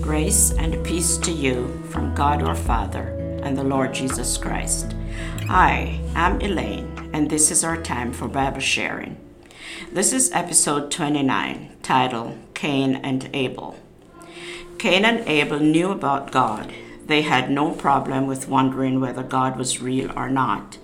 Grace and peace to you from God our Father and the Lord Jesus Christ. Hi, I'm Elaine, and this is our time for Bible sharing. This is episode 29, titled Cain and Abel. Cain and Abel knew about God. They had no problem with wondering whether God was real or not.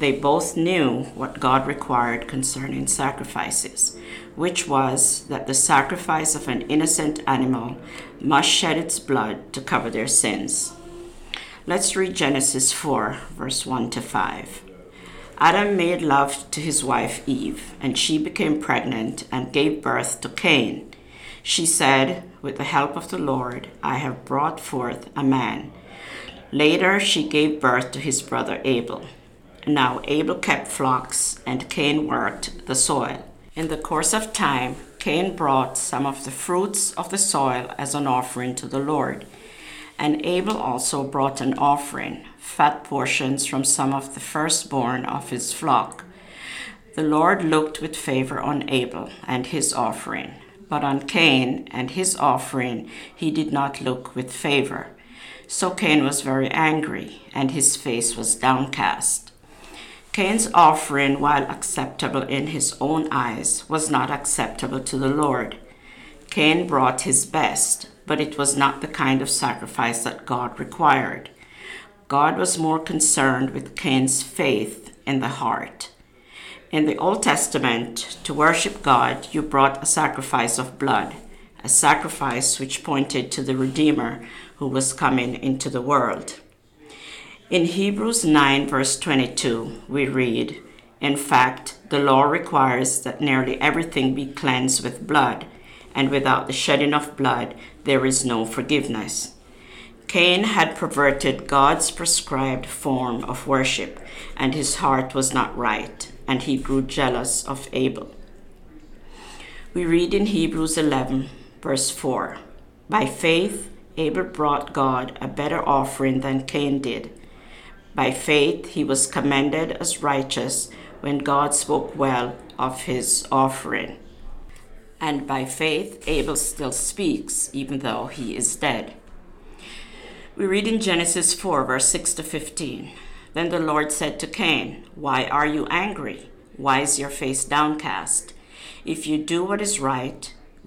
They both knew what God required concerning sacrifices, which was that the sacrifice of an innocent animal must shed its blood to cover their sins. Let's read Genesis 4, verse 1 to 5. Adam made love to his wife Eve, and she became pregnant and gave birth to Cain. She said, With the help of the Lord, I have brought forth a man. Later, she gave birth to his brother Abel. Now Abel kept flocks, and Cain worked the soil. In the course of time, Cain brought some of the fruits of the soil as an offering to the Lord. And Abel also brought an offering, fat portions from some of the firstborn of his flock. The Lord looked with favor on Abel and his offering, but on Cain and his offering he did not look with favor. So Cain was very angry, and his face was downcast. Cain's offering, while acceptable in his own eyes, was not acceptable to the Lord. Cain brought his best, but it was not the kind of sacrifice that God required. God was more concerned with Cain's faith in the heart. In the Old Testament, to worship God, you brought a sacrifice of blood, a sacrifice which pointed to the Redeemer who was coming into the world. In Hebrews 9, verse 22, we read, In fact, the law requires that nearly everything be cleansed with blood, and without the shedding of blood, there is no forgiveness. Cain had perverted God's prescribed form of worship, and his heart was not right, and he grew jealous of Abel. We read in Hebrews 11, verse 4 By faith, Abel brought God a better offering than Cain did. By faith, he was commended as righteous when God spoke well of his offering. And by faith, Abel still speaks, even though he is dead. We read in Genesis 4, verse 6 to 15. Then the Lord said to Cain, Why are you angry? Why is your face downcast? If you do what is right,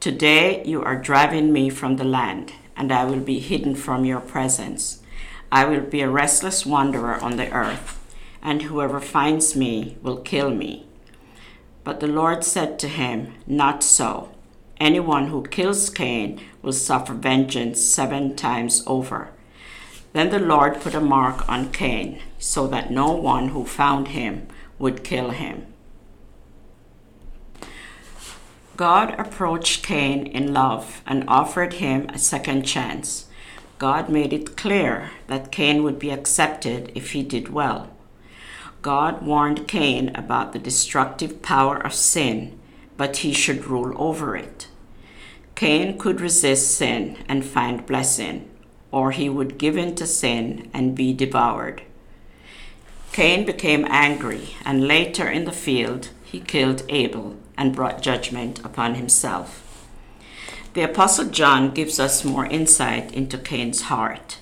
Today you are driving me from the land, and I will be hidden from your presence. I will be a restless wanderer on the earth, and whoever finds me will kill me. But the Lord said to him, Not so. Anyone who kills Cain will suffer vengeance seven times over. Then the Lord put a mark on Cain, so that no one who found him would kill him. God approached Cain in love and offered him a second chance. God made it clear that Cain would be accepted if he did well. God warned Cain about the destructive power of sin, but he should rule over it. Cain could resist sin and find blessing, or he would give in to sin and be devoured. Cain became angry, and later in the field he killed Abel and brought judgment upon himself. The Apostle John gives us more insight into Cain's heart.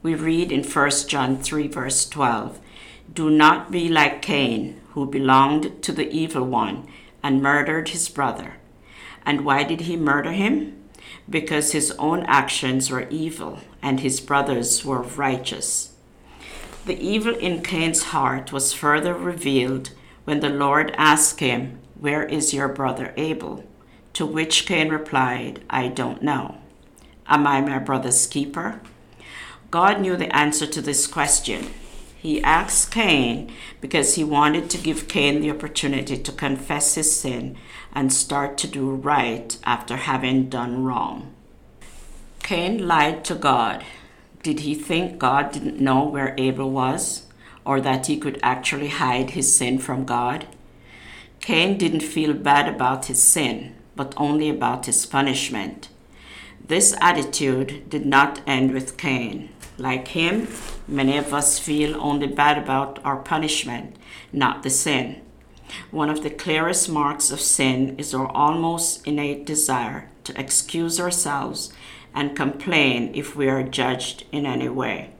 We read in 1 John 3, verse 12 Do not be like Cain, who belonged to the evil one and murdered his brother. And why did he murder him? Because his own actions were evil and his brother's were righteous. The evil in Cain's heart was further revealed when the Lord asked him, Where is your brother Abel? To which Cain replied, I don't know. Am I my brother's keeper? God knew the answer to this question. He asked Cain because he wanted to give Cain the opportunity to confess his sin and start to do right after having done wrong. Cain lied to God. Did he think God didn't know where Abel was or that he could actually hide his sin from God? Cain didn't feel bad about his sin, but only about his punishment. This attitude did not end with Cain. Like him, many of us feel only bad about our punishment, not the sin. One of the clearest marks of sin is our almost innate desire to excuse ourselves and complain if we are judged in any way.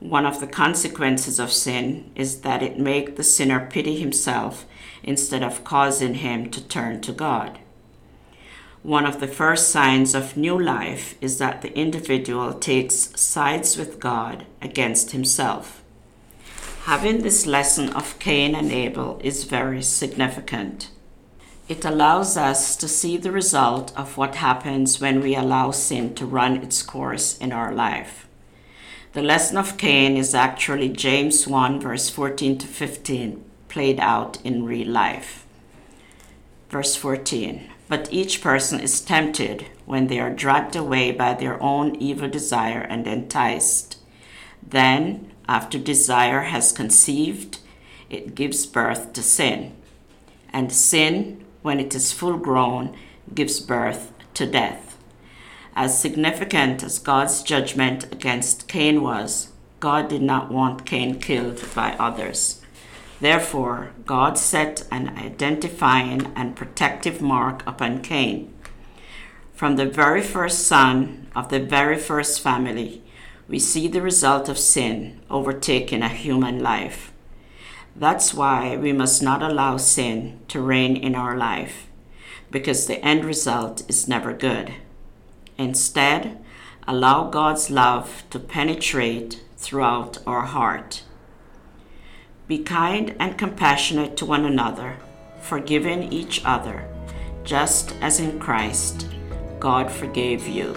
One of the consequences of sin is that it makes the sinner pity himself instead of causing him to turn to God. One of the first signs of new life is that the individual takes sides with God against himself. Having this lesson of Cain and Abel is very significant. It allows us to see the result of what happens when we allow sin to run its course in our life. The lesson of Cain is actually James 1, verse 14 to 15, played out in real life. Verse 14 But each person is tempted when they are dragged away by their own evil desire and enticed. Then, after desire has conceived, it gives birth to sin. And sin, when it is full grown, gives birth to death. As significant as God's judgment against Cain was, God did not want Cain killed by others. Therefore, God set an identifying and protective mark upon Cain. From the very first son of the very first family, we see the result of sin overtaking a human life. That's why we must not allow sin to reign in our life, because the end result is never good. Instead, allow God's love to penetrate throughout our heart. Be kind and compassionate to one another, forgiving each other, just as in Christ God forgave you.